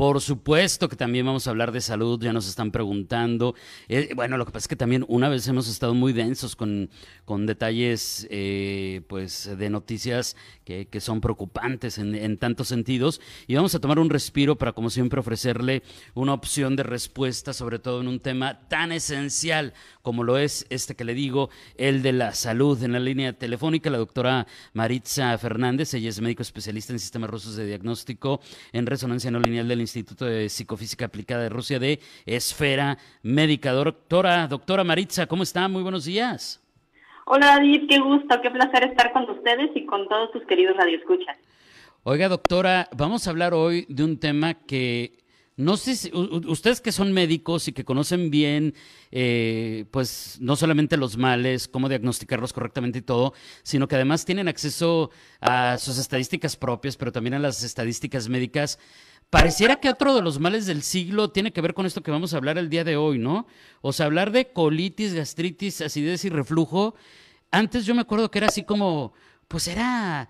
Por supuesto que también vamos a hablar de salud, ya nos están preguntando. Eh, bueno, lo que pasa es que también una vez hemos estado muy densos con, con detalles eh, pues de noticias que, que son preocupantes en, en, tantos sentidos y vamos a tomar un respiro para como siempre ofrecerle una opción de respuesta, sobre todo en un tema tan esencial como lo es este que le digo, el de la salud. En la línea telefónica, la doctora Maritza Fernández, ella es médico especialista en sistemas rusos de diagnóstico en resonancia no lineal del Instituto de Psicofísica Aplicada de Rusia de Esfera Médica. Doctora, doctora Maritza, ¿cómo está? Muy buenos días. Hola David, qué gusto, qué placer estar con ustedes y con todos tus queridos radioescuchas. Oiga, doctora, vamos a hablar hoy de un tema que no sé si ustedes que son médicos y que conocen bien, eh, pues no solamente los males, cómo diagnosticarlos correctamente y todo, sino que además tienen acceso a sus estadísticas propias, pero también a las estadísticas médicas. Pareciera que otro de los males del siglo tiene que ver con esto que vamos a hablar el día de hoy, ¿no? O sea, hablar de colitis, gastritis, acidez y reflujo. Antes yo me acuerdo que era así como, pues era,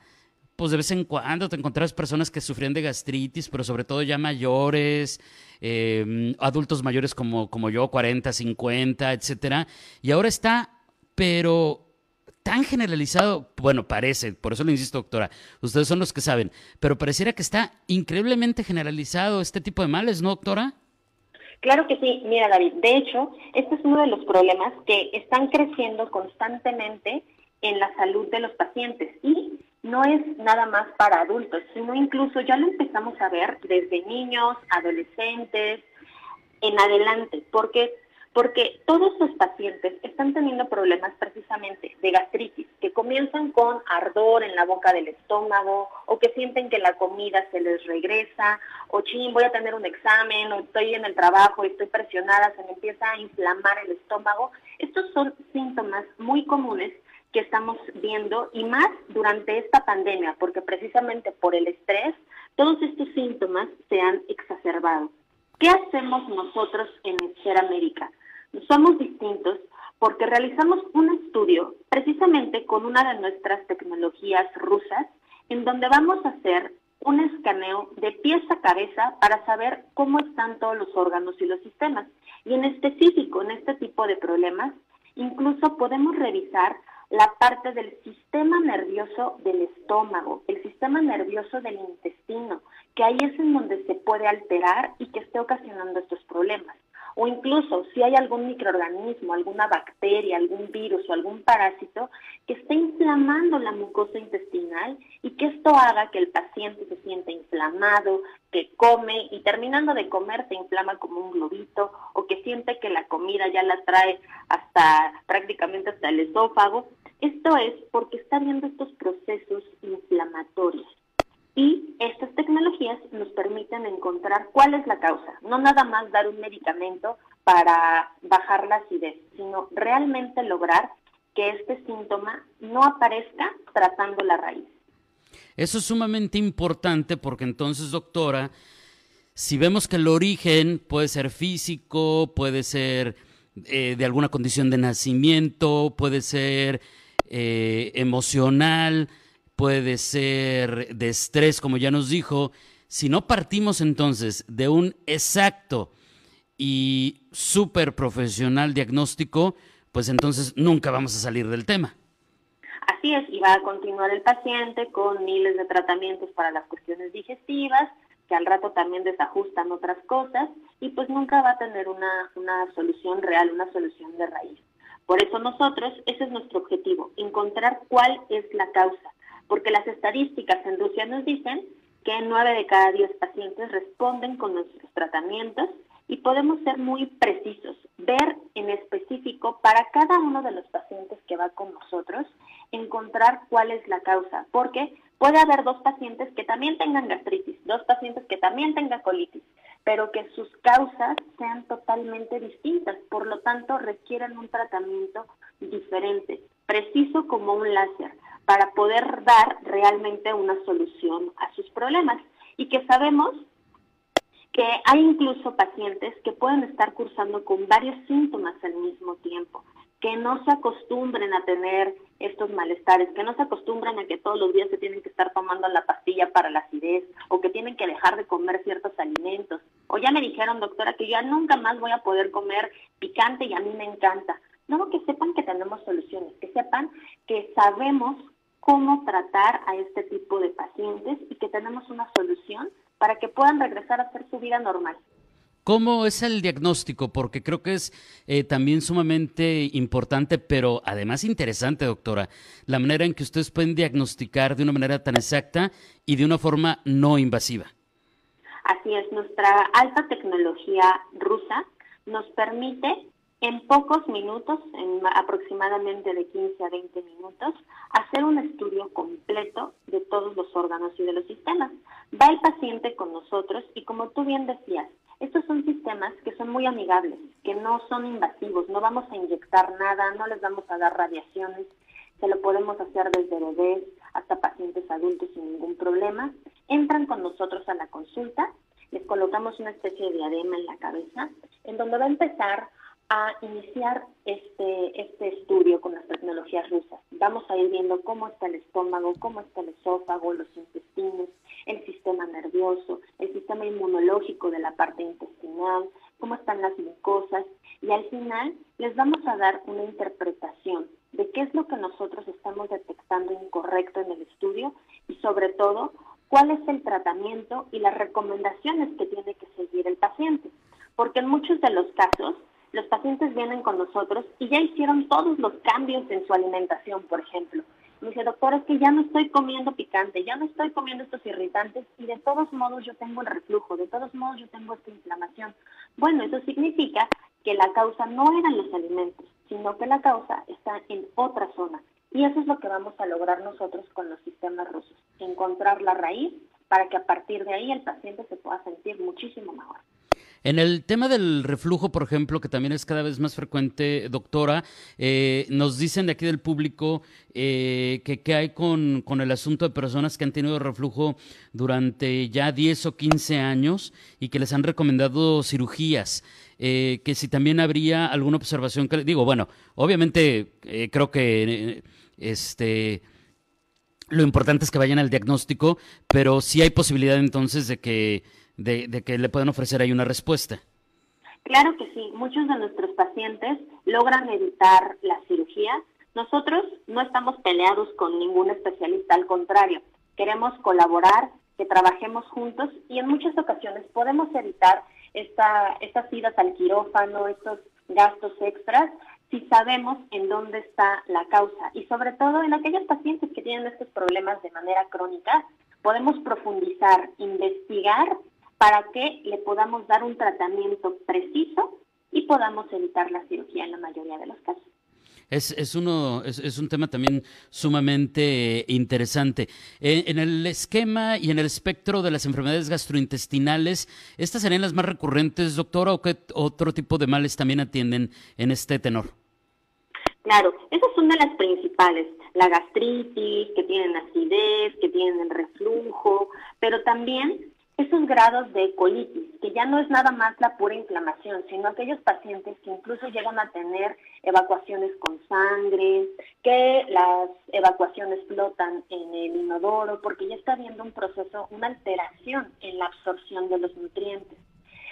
pues de vez en cuando te encontrabas personas que sufrían de gastritis, pero sobre todo ya mayores, eh, adultos mayores como, como yo, 40, 50, etcétera. Y ahora está, pero tan generalizado, bueno, parece, por eso le insisto, doctora, ustedes son los que saben, pero pareciera que está increíblemente generalizado este tipo de males, ¿no, doctora? Claro que sí, mira David, de hecho, este es uno de los problemas que están creciendo constantemente en la salud de los pacientes y no es nada más para adultos, sino incluso ya lo empezamos a ver desde niños, adolescentes, en adelante, porque porque todos los pacientes están teniendo problemas precisamente de gastritis, que comienzan con ardor en la boca del estómago, o que sienten que la comida se les regresa, o ching, voy a tener un examen, o estoy en el trabajo y estoy presionada, se me empieza a inflamar el estómago. Estos son síntomas muy comunes que estamos viendo y más durante esta pandemia, porque precisamente por el estrés, todos estos síntomas se han exacerbado. ¿Qué hacemos nosotros en Esfera Médica? Somos distintos porque realizamos un estudio precisamente con una de nuestras tecnologías rusas, en donde vamos a hacer un escaneo de pies a cabeza para saber cómo están todos los órganos y los sistemas. Y en específico, en este tipo de problemas, incluso podemos revisar la parte del sistema nervioso del estómago, el sistema nervioso del intestino, que ahí es en donde se puede alterar y que esté ocasionando estos problemas. O incluso si hay algún microorganismo, alguna bacteria, algún virus o algún parásito que esté inflamando la mucosa intestinal y que esto haga que el paciente se sienta inflamado, que come y terminando de comer se inflama como un globito o que siente que la comida ya la trae hasta prácticamente hasta el esófago esto es porque está viendo estos procesos inflamatorios y estas tecnologías nos permiten encontrar cuál es la causa, no nada más dar un medicamento para bajar la acidez, sino realmente lograr que este síntoma no aparezca tratando la raíz. Eso es sumamente importante porque entonces, doctora, si vemos que el origen puede ser físico, puede ser eh, de alguna condición de nacimiento, puede ser eh, emocional, puede ser de estrés, como ya nos dijo. Si no partimos entonces de un exacto y súper profesional diagnóstico, pues entonces nunca vamos a salir del tema. Así es, y va a continuar el paciente con miles de tratamientos para las cuestiones digestivas, que al rato también desajustan otras cosas, y pues nunca va a tener una, una solución real, una solución de raíz. Por eso nosotros, ese es nuestro objetivo, encontrar cuál es la causa, porque las estadísticas en Rusia nos dicen que nueve de cada diez pacientes responden con nuestros tratamientos y podemos ser muy precisos, ver en específico para cada uno de los pacientes que va con nosotros, encontrar cuál es la causa, porque puede haber dos pacientes que también tengan gastritis, dos pacientes que también tengan colitis, pero que sus causas sean totalmente distintas, por lo tanto requieren un tratamiento diferente, preciso como un láser, para poder dar realmente una solución a sus problemas y que sabemos que hay incluso pacientes que pueden estar cursando con varios síntomas al mismo tiempo, que no se acostumbren a tener estos malestares, que no se acostumbren a que todos los días se tienen que estar tomando la pastilla para la acidez o que tienen que dejar de comer ciertos alimentos. O ya me dijeron, doctora, que ya nunca más voy a poder comer picante y a mí me encanta. No, que sepan que tenemos soluciones, que sepan que sabemos cómo tratar a este tipo de pacientes y que tenemos una solución para que puedan regresar a hacer su vida normal. ¿Cómo es el diagnóstico? Porque creo que es eh, también sumamente importante, pero además interesante, doctora, la manera en que ustedes pueden diagnosticar de una manera tan exacta y de una forma no invasiva. Así es, nuestra alta tecnología rusa nos permite en pocos minutos, en aproximadamente de 15 a 20 minutos, hacer un estudio completo de todos los órganos y de los sistemas. Va el paciente con nosotros y como tú bien decías, estos son sistemas que son muy amigables, que no son invasivos, no vamos a inyectar nada, no les vamos a dar radiaciones, se lo podemos hacer desde bebés hasta pacientes adultos sin ningún problema. Entran con nosotros a la consulta, les colocamos una especie de diadema en la cabeza, en donde va a empezar a iniciar este, este estudio con las tecnologías rusas. Vamos a ir viendo cómo está el estómago, cómo está el esófago, los intestinos, el sistema nervioso, el sistema inmunológico de la parte intestinal, cómo están las glucosas y al final les vamos a dar una interpretación de qué es lo que nosotros estamos detectando incorrecto en el estudio y sobre todo cuál es el tratamiento y las recomendaciones que tiene que seguir el paciente. Porque en muchos de los casos pacientes vienen con nosotros y ya hicieron todos los cambios en su alimentación, por ejemplo. Me dice, doctor, es que ya no estoy comiendo picante, ya no estoy comiendo estos irritantes y de todos modos yo tengo el reflujo, de todos modos yo tengo esta inflamación. Bueno, eso significa que la causa no eran los alimentos, sino que la causa está en otra zona. Y eso es lo que vamos a lograr nosotros con los sistemas rusos, encontrar la raíz para que a partir de ahí el paciente se pueda sentir muchísimo mejor. En el tema del reflujo, por ejemplo, que también es cada vez más frecuente, doctora, eh, nos dicen de aquí del público eh, que qué hay con, con, el asunto de personas que han tenido reflujo durante ya 10 o 15 años y que les han recomendado cirugías. Eh, que si también habría alguna observación que digo, bueno, obviamente creo que este lo importante es que vayan al diagnóstico, pero sí hay posibilidad entonces de que de, que le puedan ofrecer ahí una respuesta. Claro que sí, muchos de nuestros pacientes logran evitar la cirugía. Nosotros no estamos peleados con ningún especialista, al contrario, queremos colaborar, que trabajemos juntos y en muchas ocasiones podemos evitar esta, estas idas al quirófano, estos gastos extras, si sabemos en dónde está la causa y sobre todo en aquellos pacientes que tienen estos problemas de manera crónica, podemos profundizar, investigar para que le podamos dar un tratamiento preciso y podamos evitar la cirugía en la mayoría de los casos. Es, es, uno, es, un tema también sumamente interesante. Eh, en el esquema y en el espectro de las enfermedades gastrointestinales, ¿estas serían las más recurrentes, doctora, o qué otro tipo de males también atienden en este tenor? Claro, esas son de las principales. La gastritis, que tienen acidez, que tienen el reflujo, pero también esos grados de colitis, que ya no es nada más la pura inflamación, sino aquellos pacientes que incluso llegan a tener evacuaciones con sangre, que las evacuaciones flotan en el inodoro, porque ya está habiendo un proceso, una alteración en la absorción de los nutrientes.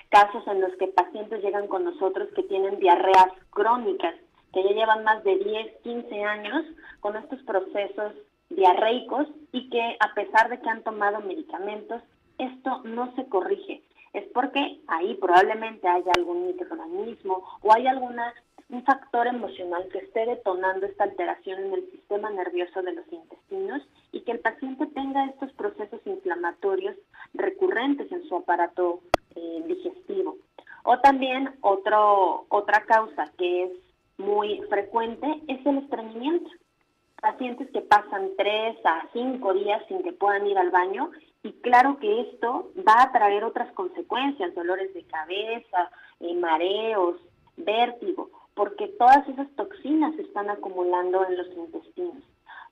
Casos en los que pacientes llegan con nosotros que tienen diarreas crónicas, que ya llevan más de 10, 15 años con estos procesos diarreicos y que a pesar de que han tomado medicamentos, esto no se corrige. Es porque ahí probablemente haya algún microorganismo o hay alguna un factor emocional que esté detonando esta alteración en el sistema nervioso de los intestinos y que el paciente tenga estos procesos inflamatorios recurrentes en su aparato eh, digestivo. O también otro, otra causa que es muy frecuente es el estreñimiento. Pacientes que pasan tres a cinco días sin que puedan ir al baño y claro que esto va a traer otras consecuencias, dolores de cabeza, eh, mareos, vértigo, porque todas esas toxinas se están acumulando en los intestinos.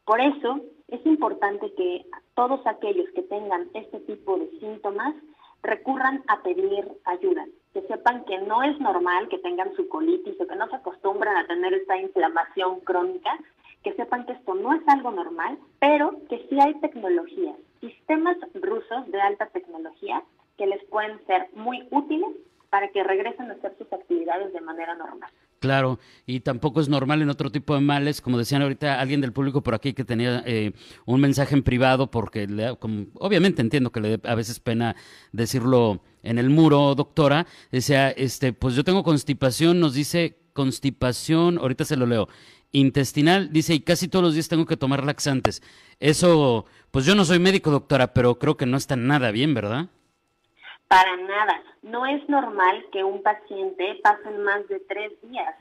Por eso es importante que todos aquellos que tengan este tipo de síntomas recurran a pedir ayuda, que sepan que no es normal que tengan su colitis o que no se acostumbran a tener esta inflamación crónica, que sepan que esto no es algo normal, pero que sí hay tecnologías, sistemas rusos de alta tecnología que les pueden ser muy útiles para que regresen a hacer sus actividades de manera normal. Claro, y tampoco es normal en otro tipo de males, como decían ahorita alguien del público por aquí que tenía eh, un mensaje en privado, porque le, como, obviamente entiendo que le a veces pena decirlo en el muro, doctora, decía, este, pues yo tengo constipación, nos dice constipación, ahorita se lo leo, intestinal, dice, y casi todos los días tengo que tomar laxantes. Eso, pues yo no soy médico, doctora, pero creo que no está nada bien, ¿verdad? Para nada. No es normal que un paciente pase más de tres días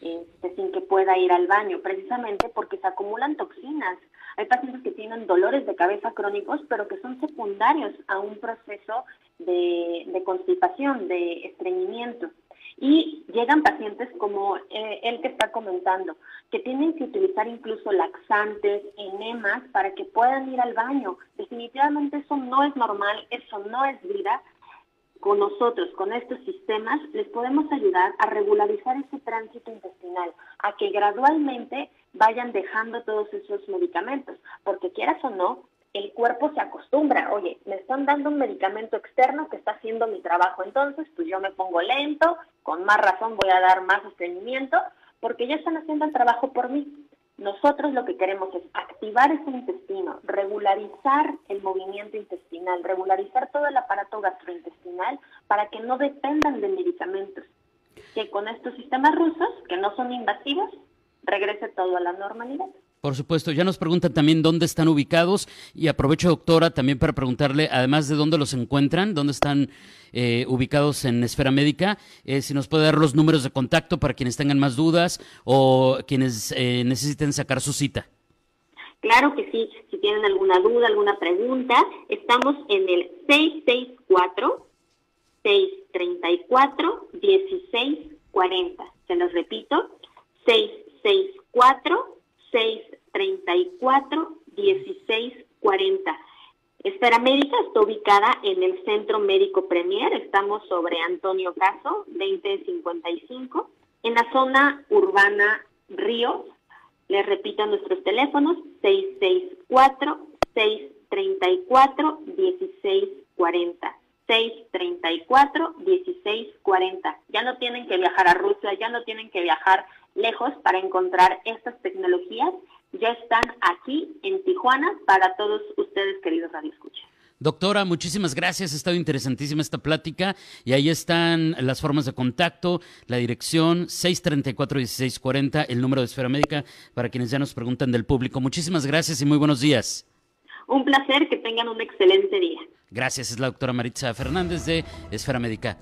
este, sin que pueda ir al baño, precisamente porque se acumulan toxinas. Hay pacientes que tienen dolores de cabeza crónicos, pero que son secundarios a un proceso de, de constipación, de estreñimiento. Y llegan pacientes como eh, el que está comentando, que tienen que utilizar incluso laxantes, enemas, para que puedan ir al baño. Definitivamente eso no es normal, eso no es vida, con nosotros, con estos sistemas, les podemos ayudar a regularizar ese tránsito intestinal, a que gradualmente vayan dejando todos esos medicamentos, porque quieras o no, el cuerpo se acostumbra, oye, me están dando un medicamento externo que está haciendo mi trabajo, entonces pues yo me pongo lento, con más razón voy a dar más sostenimiento, porque ya están haciendo el trabajo por mí. Nosotros lo que queremos es activar ese intestino, regularizar el movimiento intestinal, regularizar todo el aparato gastrointestinal para que no dependan de medicamentos. Que con estos sistemas rusos, que no son invasivos, regrese todo a la normalidad. Por supuesto, ya nos preguntan también dónde están ubicados y aprovecho, doctora, también para preguntarle, además de dónde los encuentran, dónde están eh, ubicados en Esfera Médica, eh, si nos puede dar los números de contacto para quienes tengan más dudas o quienes eh, necesiten sacar su cita. Claro que sí, si tienen alguna duda, alguna pregunta, estamos en el 664 634 1640. Se los repito, 664 634 1640. Esfera Médica está ubicada en el Centro Médico Premier, estamos sobre Antonio Caso, 2055, en la zona urbana Ríos. Les repito nuestros teléfonos, 664-634-1640. 634-1640. Ya no tienen que viajar a Rusia, ya no tienen que viajar lejos para encontrar estas tecnologías. Ya están aquí en Tijuana para todos ustedes, queridos radioescuchas. Doctora, muchísimas gracias. Ha estado interesantísima esta plática y ahí están las formas de contacto, la dirección 634-1640, el número de Esfera Médica para quienes ya nos preguntan del público. Muchísimas gracias y muy buenos días. Un placer, que tengan un excelente día. Gracias, es la doctora Maritza Fernández de Esfera Médica.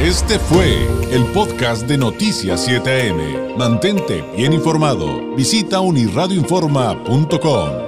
Este fue el podcast de Noticias 7am. Mantente bien informado. Visita unirradioinforma.com.